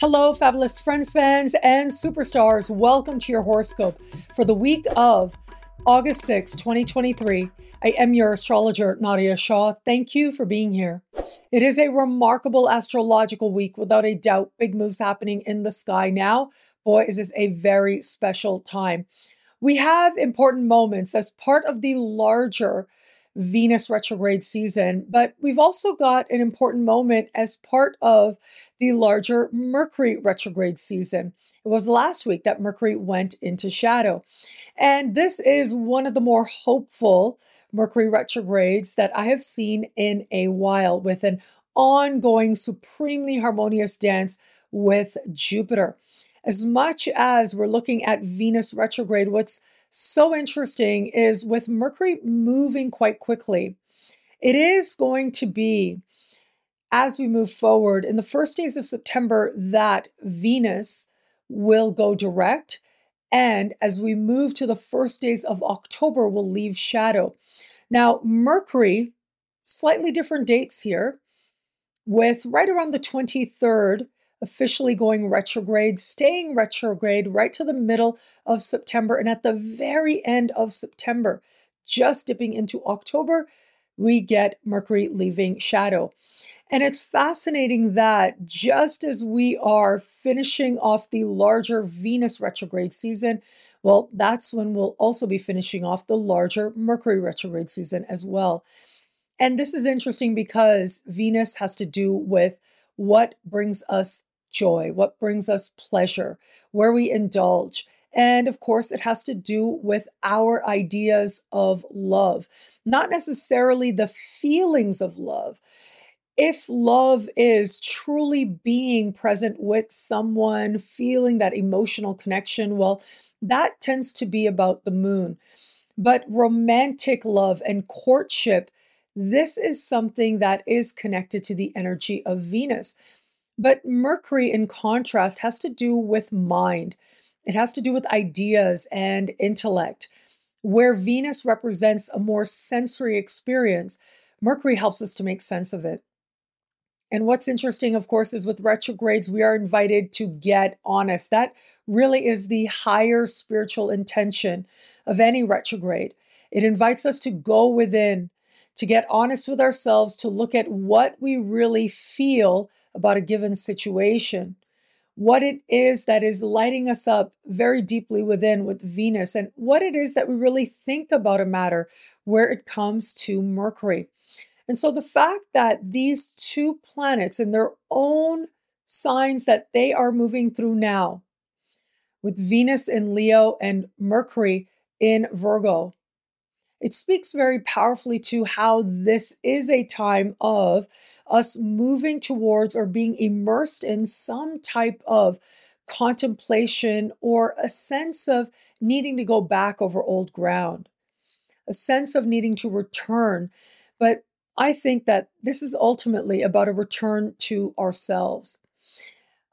Hello, fabulous friends, fans, and superstars. Welcome to your horoscope for the week of August 6, 2023. I am your astrologer, Nadiya Shah. Thank you for being here. It is a remarkable astrological week, without a doubt. Big moves happening in the sky now. Boy, is this a very special time. We have important moments as part of the larger Venus retrograde season, but we've also got an important moment as part of the larger Mercury retrograde season. It was last week that Mercury went into shadow. And this is one of the more hopeful Mercury retrogrades that I have seen in a while with an ongoing, supremely harmonious dance with Jupiter. As much as we're looking at Venus retrograde, what's so interesting is with Mercury moving quite quickly, it is going to be as we move forward in the first days of September that Venus will go direct. And as we move to the first days of October, will leave shadow. Now, Mercury, slightly different dates here, with right around the 23rd officially going retrograde, staying retrograde right to the middle of September. And at the very end of September, just dipping into October, we get Mercury leaving shadow. And it's fascinating that just as we are finishing off the larger Venus retrograde season, well, that's when we'll also be finishing off the larger Mercury retrograde season as well. And this is interesting because Venus has to do with what brings us joy, what brings us pleasure, where we indulge. And of course, it has to do with our ideas of love, not necessarily the feelings of love. If love is truly being present with someone, feeling that emotional connection, well, that tends to be about the moon. But romantic love and courtship, this is something that is connected to the energy of Venus. But Mercury, in contrast, has to do with mind. It has to do with ideas and intellect. Where Venus represents a more sensory experience, Mercury helps us to make sense of it. And what's interesting, of course, is with retrogrades, we are invited to get honest. That really is the higher spiritual intention of any retrograde. It invites us to go within, to get honest with ourselves, to look at what we really feel about a given situation, what it is that is lighting us up very deeply within with Venus, and what it is that we really think about a matter where it comes to Mercury. And so the fact that these two planets in their own signs that they are moving through now, with Venus in Leo and Mercury in Virgo, it speaks very powerfully to how this is a time of us moving towards or being immersed in some type of contemplation or a sense of needing to go back over old ground, a sense of needing to return. But I think that this is ultimately about a return to ourselves.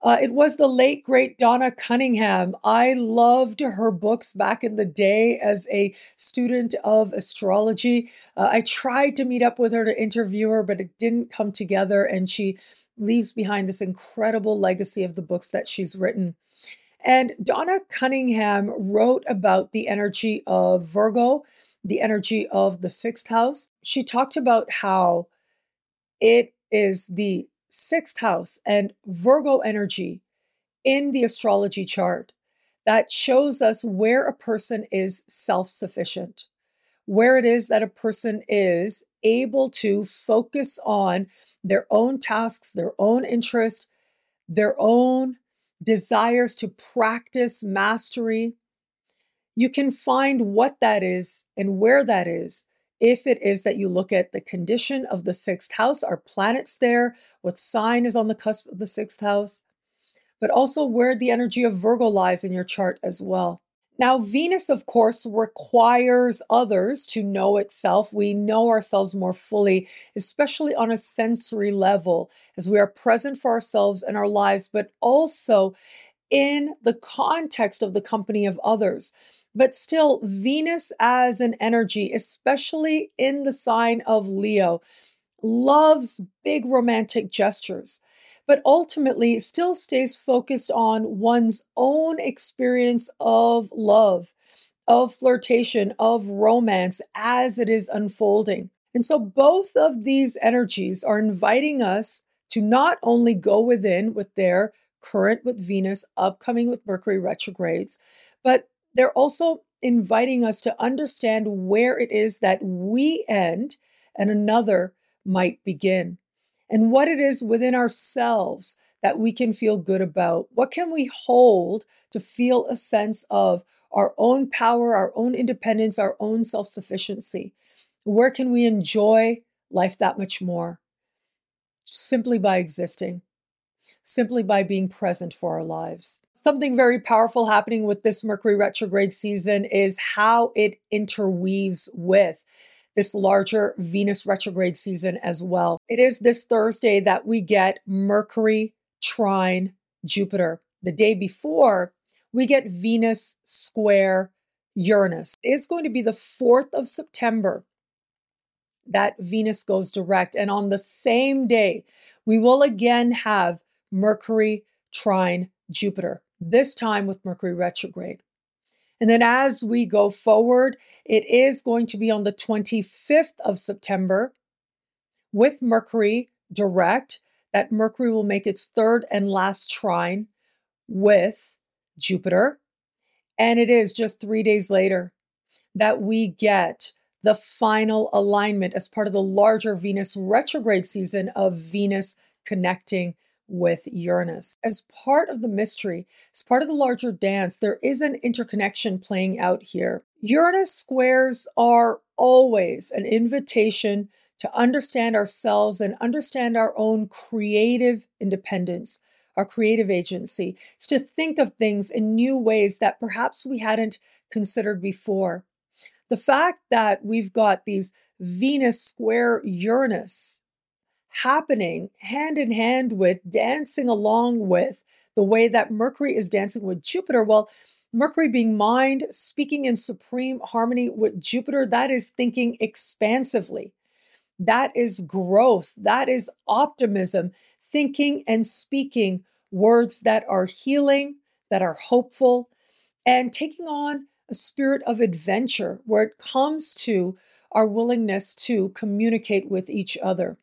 Uh, it was the late, great Donna Cunningham. I loved her books back in the day as a student of astrology. Uh, I tried to meet up with her to interview her, but it didn't come together. And she leaves behind this incredible legacy of the books that she's written. And Donna Cunningham wrote about the energy of Virgo, the energy of the sixth house. She talked about how it is the sixth house and Virgo energy in the astrology chart that shows us where a person is self sufficient, where it is that a person is able to focus on their own tasks, their own interest, their own desires to practice mastery. You can find what that is and where that is if it is that you look at the condition of the sixth house, are planets there? What sign is on the cusp of the sixth house? But also where the energy of Virgo lies in your chart as well. Now, Venus, of course, requires others to know itself. We know ourselves more fully, especially on a sensory level, as we are present for ourselves and our lives, but also in the context of the company of others. But still, Venus as an energy, especially in the sign of Leo, loves big romantic gestures, but ultimately still stays focused on one's own experience of love, of flirtation, of romance as it is unfolding. And so both of these energies are inviting us to not only go within with their current with Venus, upcoming with Mercury retrogrades, but they're also inviting us to understand where it is that we end and another might begin, and what it is within ourselves that we can feel good about. What can we hold to feel a sense of our own power, our own independence, our own self sufficiency? Where can we enjoy life that much more? Simply by existing, simply by being present for our lives. Something very powerful happening with this Mercury retrograde season is how it interweaves with this larger Venus retrograde season as well. It is this Thursday that we get Mercury trine Jupiter. The day before, we get Venus square Uranus. It is going to be the 4th of September that Venus goes direct. And on the same day, we will again have Mercury trine Jupiter, this time with Mercury retrograde. And then as we go forward, it is going to be on the 25th of September with Mercury direct. That Mercury will make its third and last trine with Jupiter. And it is just three days later that we get the final alignment as part of the larger Venus retrograde season of Venus connecting with Uranus. As part of the mystery, as part of the larger dance, there is an interconnection playing out here. Uranus squares are always an invitation to understand ourselves and understand our own creative independence, our creative agency. It's to think of things in new ways that perhaps we hadn't considered before. The fact that we've got these Venus square Uranus happening hand in hand with, dancing along with the way that Mercury is dancing with Jupiter. Well, Mercury being mind, speaking in supreme harmony with Jupiter, that is thinking expansively. That is growth. That is optimism, thinking and speaking words that are healing, that are hopeful, and taking on a spirit of adventure where it comes to our willingness to communicate with each other.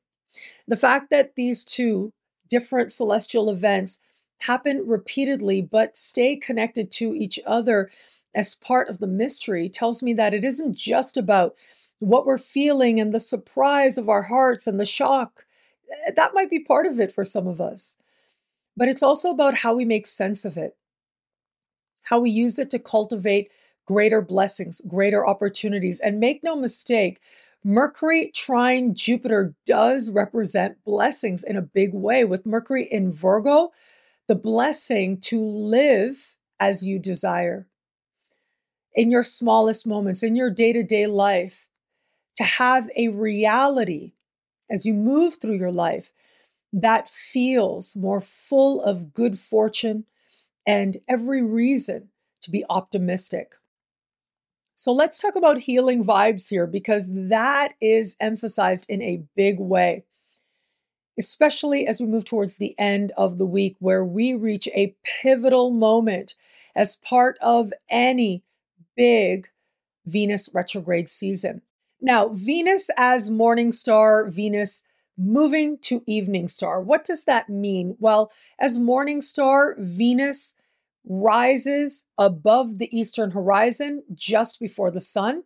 The fact that these two different celestial events happen repeatedly but stay connected to each other as part of the mystery tells me that it isn't just about what we're feeling and the surprise of our hearts and the shock. Eh, that might be part of it for some of us. But it's also about how we make sense of it, how we use it to cultivate greater blessings, greater opportunities. And make no mistake, Mercury trine Jupiter does represent blessings in a big way. With Mercury in Virgo, the blessing to live as you desire in your smallest moments, in your day to day life, to have a reality as you move through your life that feels more full of good fortune and every reason to be optimistic. So let's talk about healing vibes here because that is emphasized in a big way, especially as we move towards the end of the week where we reach a pivotal moment as part of any big Venus retrograde season. Now, Venus as morning star, Venus moving to evening star. What does that mean? Well, as morning star, Venus rises above the eastern horizon just before the sun,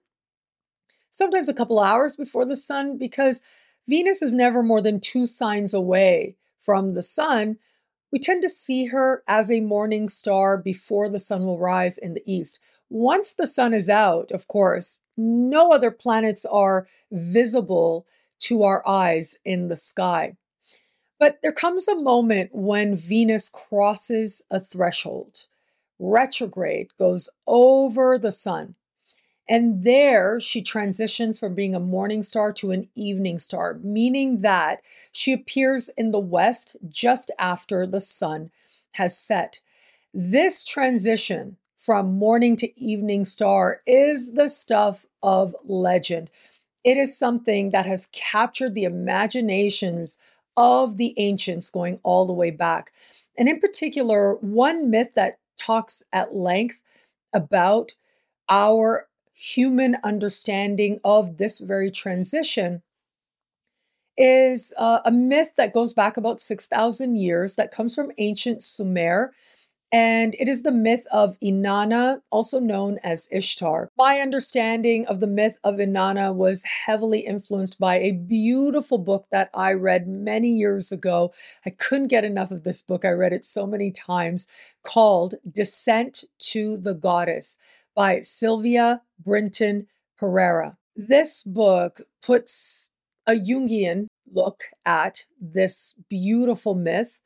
sometimes a couple hours before the sun, because Venus is never more than two signs away from the sun. We tend to see her as a morning star before the sun will rise in the east. Once the sun is out, of course, no other planets are visible to our eyes in the sky. But there comes a moment when Venus crosses a threshold. Retrograde goes over the sun. And there she transitions from being a morning star to an evening star, meaning that she appears in the west just after the sun has set. This transition from morning to evening star is the stuff of legend. It is something that has captured the imaginations of the ancients going all the way back. And in particular, one myth that talks at length about our human understanding of this very transition is uh, a myth that goes back about 6,000 years that comes from ancient Sumer. And it is the myth of Inanna, also known as Ishtar. My understanding of the myth of Inanna was heavily influenced by a beautiful book that I read many years ago. I couldn't get enough of this book. I read it so many times called Descent to the Goddess by Sylvia Brinton Perera. This book puts a Jungian look at this beautiful myth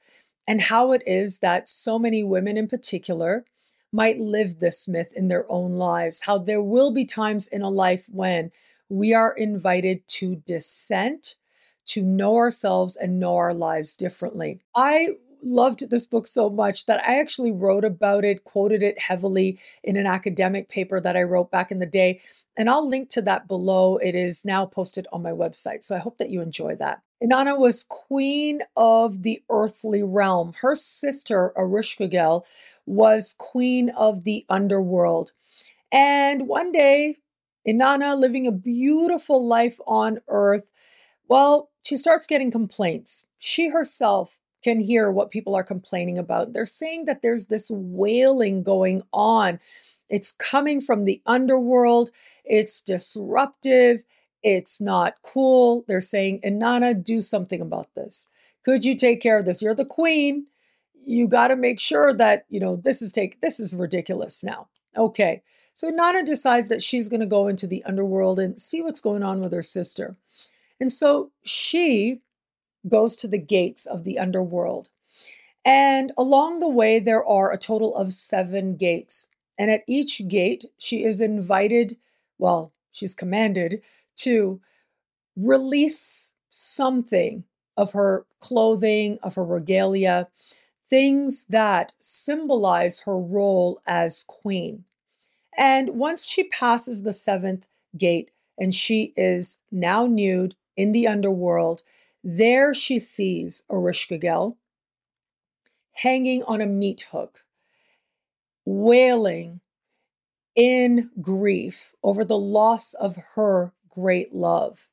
and how it is that so many women in particular might live this myth in their own lives, how there will be times in a life when we are invited to dissent, to know ourselves and know our lives differently. I loved this book so much that I actually wrote about it, quoted it heavily in an academic paper that I wrote back in the day. And I'll link to that below. It is now posted on my website. So I hope that you enjoy that. Inanna was queen of the earthly realm. Her sister, Ereshkigal, was queen of the underworld. And one day, Inanna, living a beautiful life on earth, well, she starts getting complaints. She herself can hear what people are complaining about. They're saying that there's this wailing going on. It's coming from the underworld. It's disruptive. It's not cool. They're saying, Inanna, do something about this. Could you take care of this? You're the queen. You got to make sure that, you know, this is take this is ridiculous now. Okay. So Inanna decides that she's going to go into the underworld and see what's going on with her sister. And so she goes to the gates of the underworld. And along the way, there are a total of seven gates. And at each gate, she is invited, well, she's commanded to release something of her clothing, of her regalia, things that symbolize her role as queen. And once she passes the seventh gate and she is now nude in the underworld, there she sees Ereshkigal hanging on a meat hook, wailing in grief over the loss of her great love.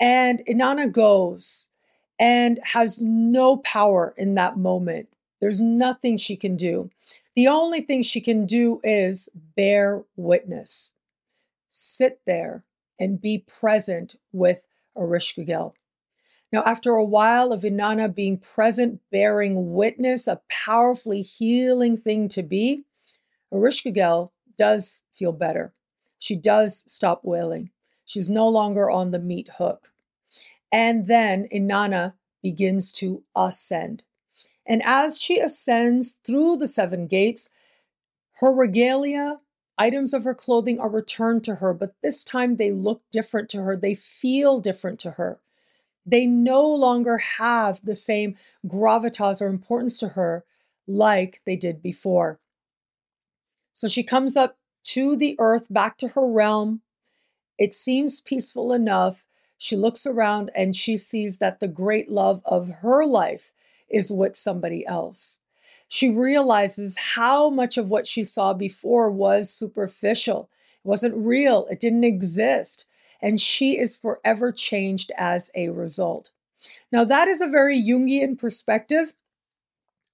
And Inanna goes and has no power in that moment. There's nothing she can do. The only thing she can do is bear witness, sit there and be present with Ereshkigal. Now, after a while of Inanna being present, bearing witness, a powerfully healing thing to be, Ereshkigal does feel better. She does stop wailing. She's no longer on the meat hook. And then Inanna begins to ascend. And as she ascends through the seven gates, her regalia, items of her clothing are returned to her, but this time they look different to her. They feel different to her. They no longer have the same gravitas or importance to her like they did before. So she comes up to the earth, back to her realm, it seems peaceful enough. She looks around and she sees that the great love of her life is with somebody else. She realizes how much of what she saw before was superficial. It wasn't real. It didn't exist. And she is forever changed as a result. Now, that is a very Jungian perspective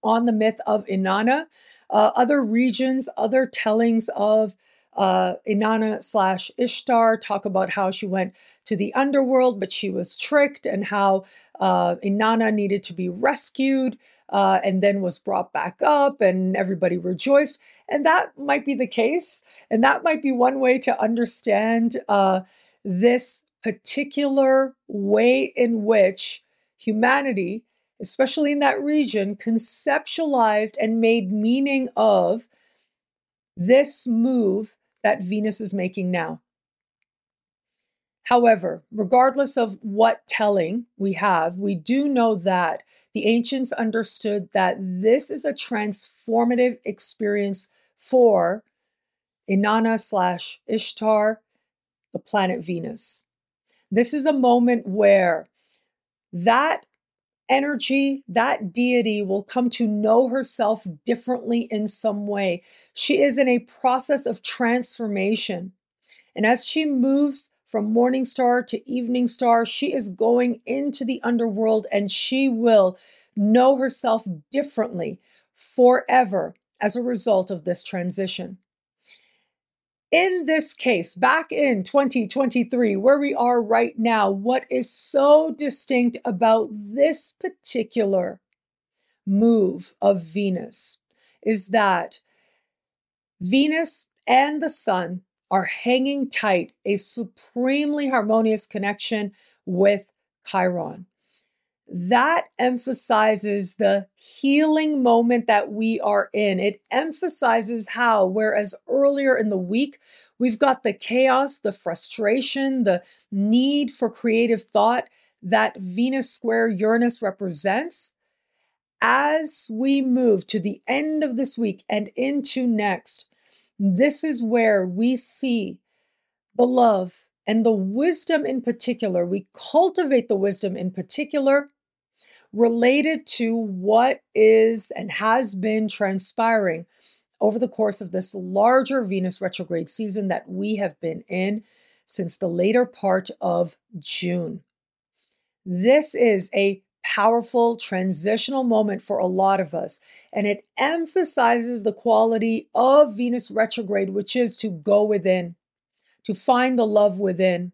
on the myth of Inanna. Uh, other regions, other tellings of uh, Inanna slash Ishtar talk about how she went to the underworld, but she was tricked, and how uh, Inanna needed to be rescued uh, and then was brought back up, and everybody rejoiced. And that might be the case. And that might be one way to understand uh, this particular way in which humanity, especially in that region, conceptualized and made meaning of this move that Venus is making now. However, regardless of what telling we have, we do know that the ancients understood that this is a transformative experience for Inanna slash Ishtar, the planet Venus. This is a moment where that energy, that deity will come to know herself differently in some way. She is in a process of transformation. And as she moves from morning star to evening star, she is going into the underworld and she will know herself differently forever as a result of this transition. In this case, back in 2023, where we are right now, what is so distinct about this particular move of Venus is that Venus and the Sun are hanging tight, a supremely harmonious connection with Chiron that emphasizes the healing moment that we are in. It emphasizes how, whereas earlier in the week, we've got the chaos, the frustration, the need for creative thought that Venus square Uranus represents. As we move to the end of this week and into next, this is where we see the love and the wisdom in particular. We cultivate the wisdom in particular related to what is and has been transpiring over the course of this larger Venus retrograde season that we have been in since the later part of June. This is a powerful transitional moment for a lot of us, and it emphasizes the quality of Venus retrograde, which is to go within, to find the love within.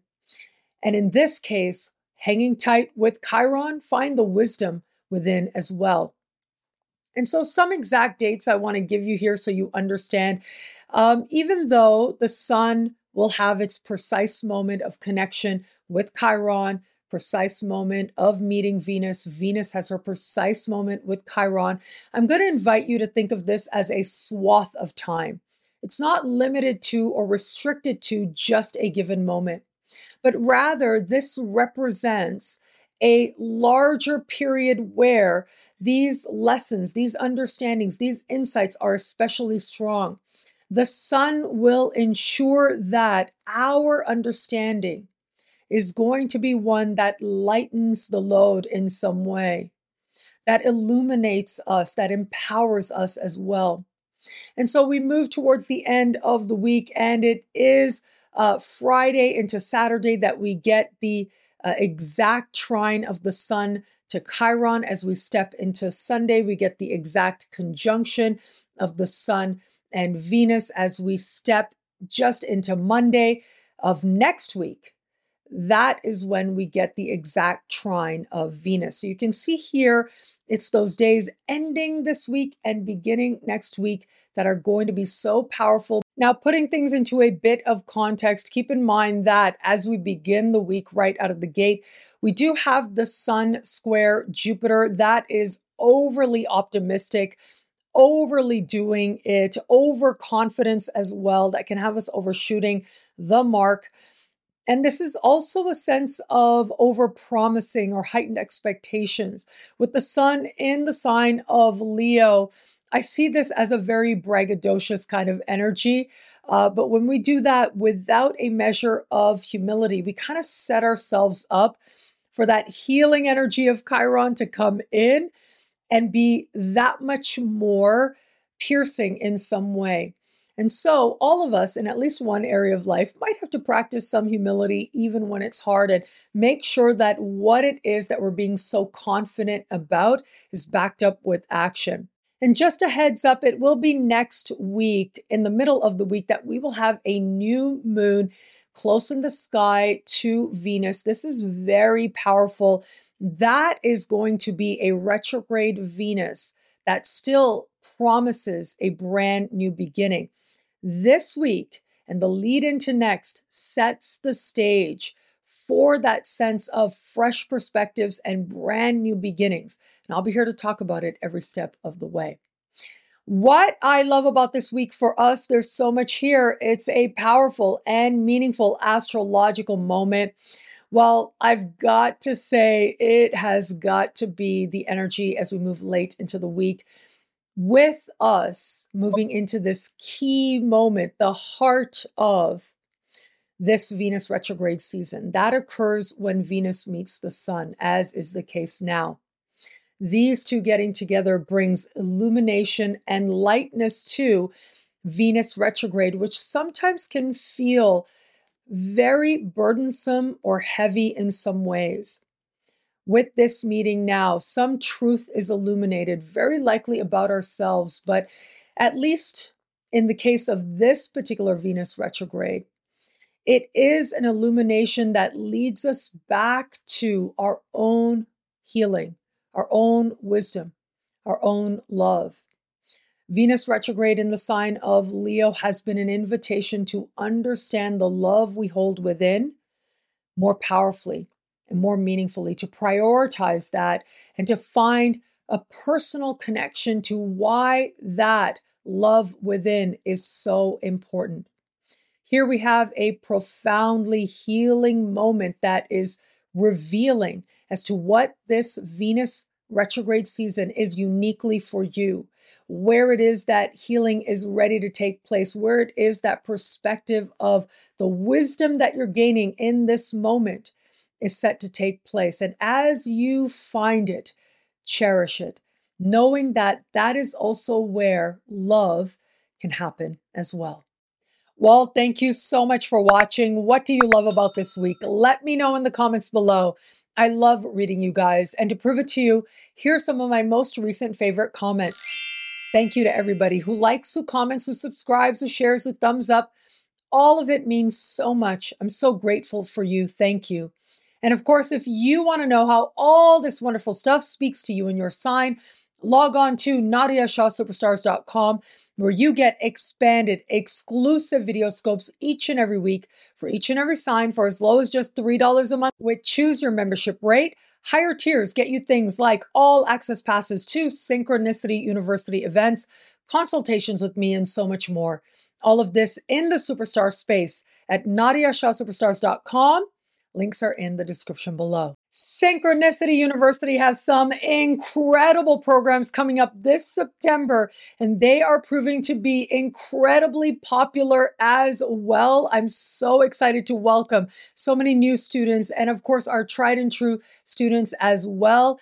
And in this case, hanging tight with Chiron, find the wisdom within as well. And so, some exact dates I want to give you here so you understand. Um, even though the sun will have its precise moment of connection with Chiron, precise moment of meeting Venus. Venus has her precise moment with Chiron. I'm going to invite you to think of this as a swath of time. It's not limited to or restricted to just a given moment but rather this represents a larger period where these lessons, these understandings, these insights are especially strong. The sun will ensure that our understanding is going to be one that lightens the load in some way, that illuminates us, that empowers us as well. And so we move towards the end of the week, and it is uh, Friday into Saturday that we get the uh, exact trine of the sun to Chiron. As we step into Sunday, we get the exact conjunction of the sun and Venus as we step just into Monday of next week. That is when we get the exact trine of Venus. So you can see here, it's those days ending this week and beginning next week that are going to be so powerful now, putting things into a bit of context, keep in mind that as we begin the week right out of the gate, we do have the Sun square Jupiter. That is overly optimistic, overly doing it, overconfidence as well, that can have us overshooting the mark. And this is also a sense of overpromising or heightened expectations. With the sun in the sign of Leo, I see this as a very braggadocious kind of energy. Uh, but when we do that without a measure of humility, we kind of set ourselves up for that healing energy of Chiron to come in and be that much more piercing in some way. And so, all of us in at least one area of life might have to practice some humility even when it's hard and make sure that what it is that we're being so confident about is backed up with action. And just a heads up, it will be next week, in the middle of the week, that we will have a new moon close in the sky to Venus. This is very powerful. That is going to be a retrograde Venus that still promises a brand new beginning. This week and the lead into next sets the stage for that sense of fresh perspectives and brand new beginnings. And I'll be here to talk about it every step of the way. What I love about this week for us, there's so much here. It's a powerful and meaningful astrological moment. Well, I've got to say, it has got to be the energy as we move late into the week with us moving into this key moment, the heart of this Venus retrograde season. That occurs when Venus meets the sun, as is the case now. These two getting together brings illumination and lightness to Venus retrograde, which sometimes can feel very burdensome or heavy in some ways. With this meeting now, some truth is illuminated, very likely about ourselves, but at least in the case of this particular Venus retrograde, it is an illumination that leads us back to our own healing, our own wisdom, our own love. Venus retrograde in the sign of Leo has been an invitation to understand the love we hold within more powerfully and more meaningfully, to prioritize that and to find a personal connection to why that love within is so important. Here we have a profoundly healing moment that is revealing as to what this Venus retrograde season is uniquely for you, where it is that healing is ready to take place, where it is that perspective of the wisdom that you're gaining in this moment is set to take place. And as you find it, cherish it, knowing that that is also where love can happen as well. Well, thank you so much for watching. What do you love about this week? Let me know in the comments below. I love reading you guys. And to prove it to you, here's some of my most recent favorite comments. Thank you to everybody who likes, who comments, who subscribes, who shares, who thumbs up. All of it means so much. I'm so grateful for you. Thank you. And of course, if you want to know how all this wonderful stuff speaks to you in your sign, log on to NadiyaShahSuperstars.com where you get expanded, exclusive video scopes each and every week for each and every sign for as low as just $3 a month with choose your membership rate. Higher tiers get you things like all access passes to Synchronicity University events, consultations with me, and so much more. All of this in the superstar space at NadiyaShahSuperstars.com Links are in the description below. Synchronicity University has some incredible programs coming up this September, and they are proving to be incredibly popular as well. I'm so excited to welcome so many new students, and of course, our tried and true students as well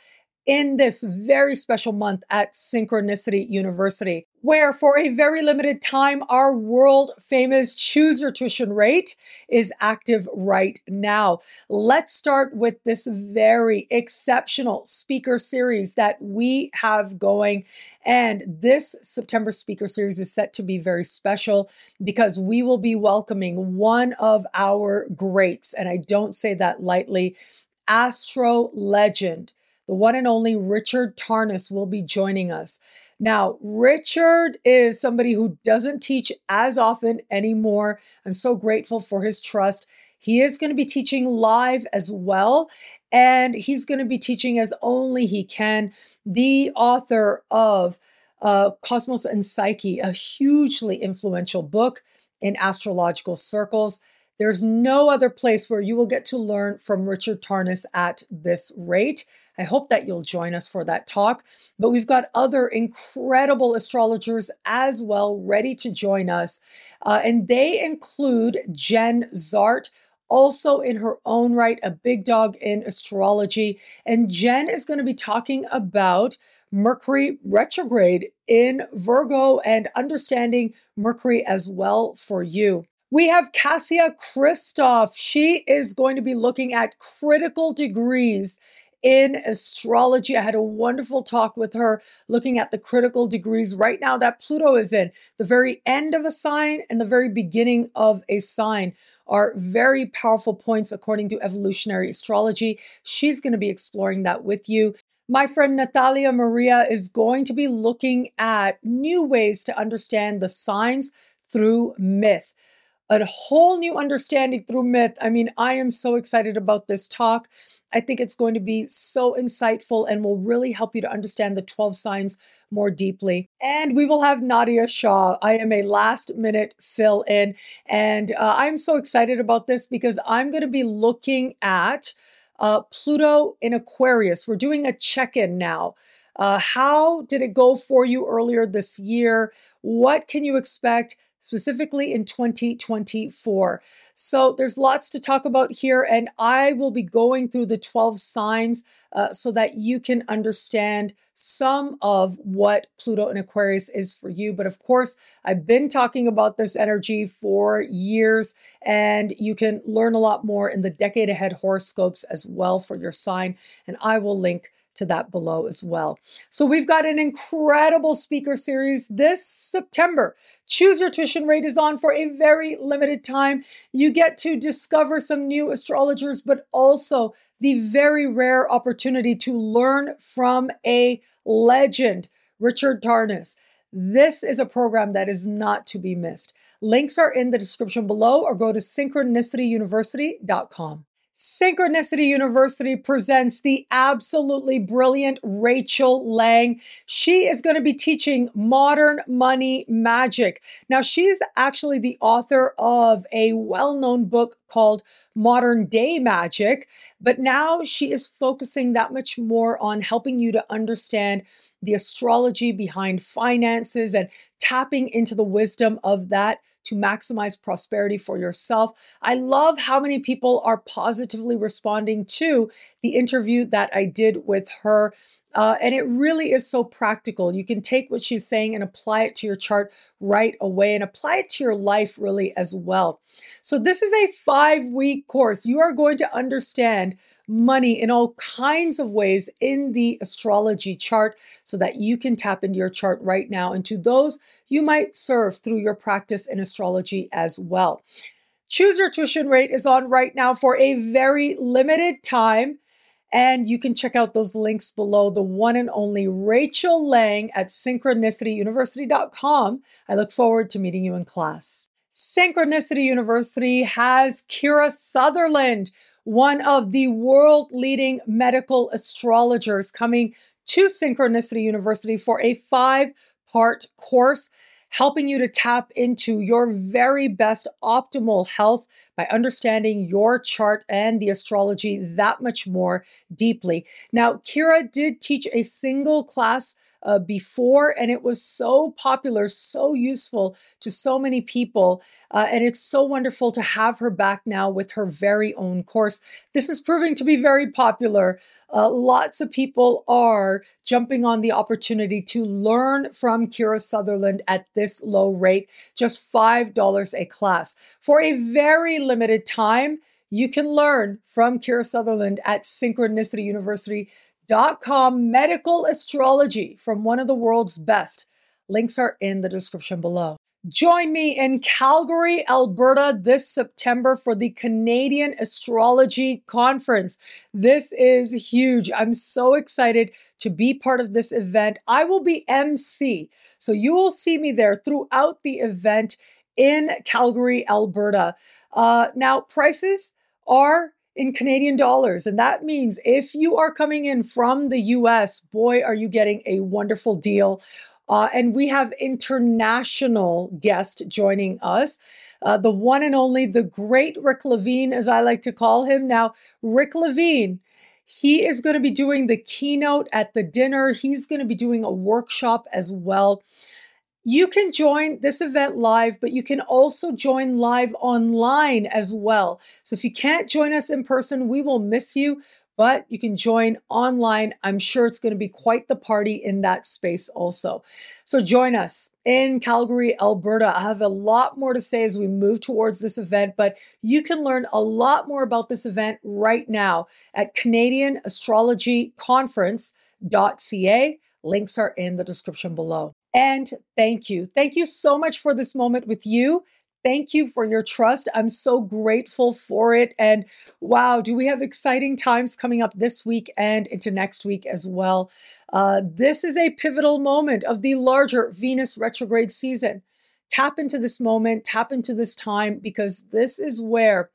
in this very special month at Synchronicity University, where for a very limited time, our world famous choose your tuition rate is active right now. Let's start with this very exceptional speaker series that we have going. And this September speaker series is set to be very special because we will be welcoming one of our greats. And I don't say that lightly. Astro legend the one and only Richard Tarnas will be joining us. Now, Richard is somebody who doesn't teach as often anymore. I'm so grateful for his trust. He is going to be teaching live as well, and he's going to be teaching as only he can. The author of uh, Cosmos and Psyche, a hugely influential book in astrological circles. There's no other place where you will get to learn from Richard Tarnas at this rate. I hope that you'll join us for that talk. But we've got other incredible astrologers as well ready to join us. Uh, and they include Jenn Zahrt, also in her own right, a big dog in astrology. And Jenn is going to be talking about Mercury retrograde in Virgo and understanding Mercury as well for you. We have Kassia Kristoff. She is going to be looking at critical degrees in astrology. I had a wonderful talk with her looking at the critical degrees right now that Pluto is in. The very end of a sign and the very beginning of a sign are very powerful points according to evolutionary astrology. She's going to be exploring that with you. My friend Nathalia Maria is going to be looking at new ways to understand the signs through myth a whole new understanding through myth. I mean, I am so excited about this talk. I think it's going to be so insightful and will really help you to understand the 12 signs more deeply. And we will have Nadiya Shah. I am a last minute fill in. And uh, I'm so excited about this because I'm going to be looking at uh, Pluto in Aquarius. We're doing a check in now. Uh, how did it go for you earlier this year? What can you expect? Specifically in 2024. So there's lots to talk about here, and I will be going through the 12 signs uh, so that you can understand some of what Pluto in Aquarius is for you. But of course, I've been talking about this energy for years, and you can learn a lot more in the decade ahead horoscopes as well for your sign. And I will link to that below as well. So we've got an incredible speaker series this September. Choose Your Tuition Rate is on for a very limited time. You get to discover some new astrologers, but also the very rare opportunity to learn from a legend, Richard Tarnas. This is a program that is not to be missed. Links are in the description below or go to synchronicityuniversity.com. Synchronicity University presents the absolutely brilliant Rachel Lang. She is going to be teaching modern money magic. Now, she's actually the author of a well known book called Modern Day Magic, but now she is focusing that much more on helping you to understand the astrology behind finances and tapping into the wisdom of that to maximize prosperity for yourself. I love how many people are positively responding to the interview that I did with her. Uh, and it really is so practical. You can take what she's saying and apply it to your chart right away and apply it to your life really as well. So, this is a five week course. You are going to understand money in all kinds of ways in the astrology chart so that you can tap into your chart right now and to those you might serve through your practice in astrology as well. Choose Your Tuition Rate is on right now for a very limited time. And you can check out those links below. The one and only Rachel Lang at synchronicityuniversity.com. I look forward to meeting you in class. Synchronicity University has Kira Sutherland, one of the world leading medical astrologers, coming to Synchronicity University for a five part course helping you to tap into your very best optimal health by understanding your chart and the astrology that much more deeply. Now, Kira did teach a single class uh, before, and it was so popular, so useful to so many people. Uh, and it's so wonderful to have her back now with her very own course. This is proving to be very popular. Uh, lots of people are jumping on the opportunity to learn from Kira Sutherland at this low rate, just $5 a class. For a very limited time, you can learn from Kira Sutherland at Synchronicity Com medical astrology from one of the world's best. Links are in the description below. Join me in Calgary, Alberta this September for the Canadian Astrology Conference. This is huge. I'm so excited to be part of this event. I will be MC, so you will see me there throughout the event in Calgary, Alberta. Uh, now, prices are in Canadian dollars. And that means if you are coming in from the US, boy, are you getting a wonderful deal. Uh, and we have international guest joining us. Uh, the one and only, the great Rick Levine, as I like to call him. Now, Rick Levine, he is going to be doing the keynote at the dinner. He's going to be doing a workshop as well. You can join this event live, but you can also join live online as well. So if you can't join us in person, we will miss you, but you can join online. I'm sure it's going to be quite the party in that space also. So join us in Calgary, Alberta. I have a lot more to say as we move towards this event, but you can learn a lot more about this event right now at Canadian Astrology Conference.ca. Links are in the description below. And thank you. Thank you so much for this moment with you. Thank you for your trust. I'm so grateful for it. And wow, do we have exciting times coming up this week and into next week as well? Uh, this is a pivotal moment of the larger Venus retrograde season. Tap into this moment, tap into this time, because this is where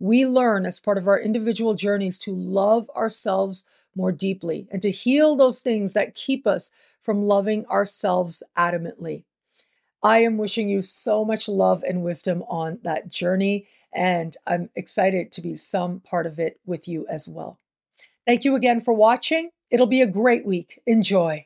we learn as part of our individual journeys to love ourselves more deeply and to heal those things that keep us from loving ourselves adamantly. I am wishing you so much love and wisdom on that journey, and I'm excited to be some part of it with you as well. Thank you again for watching. It'll be a great week. Enjoy.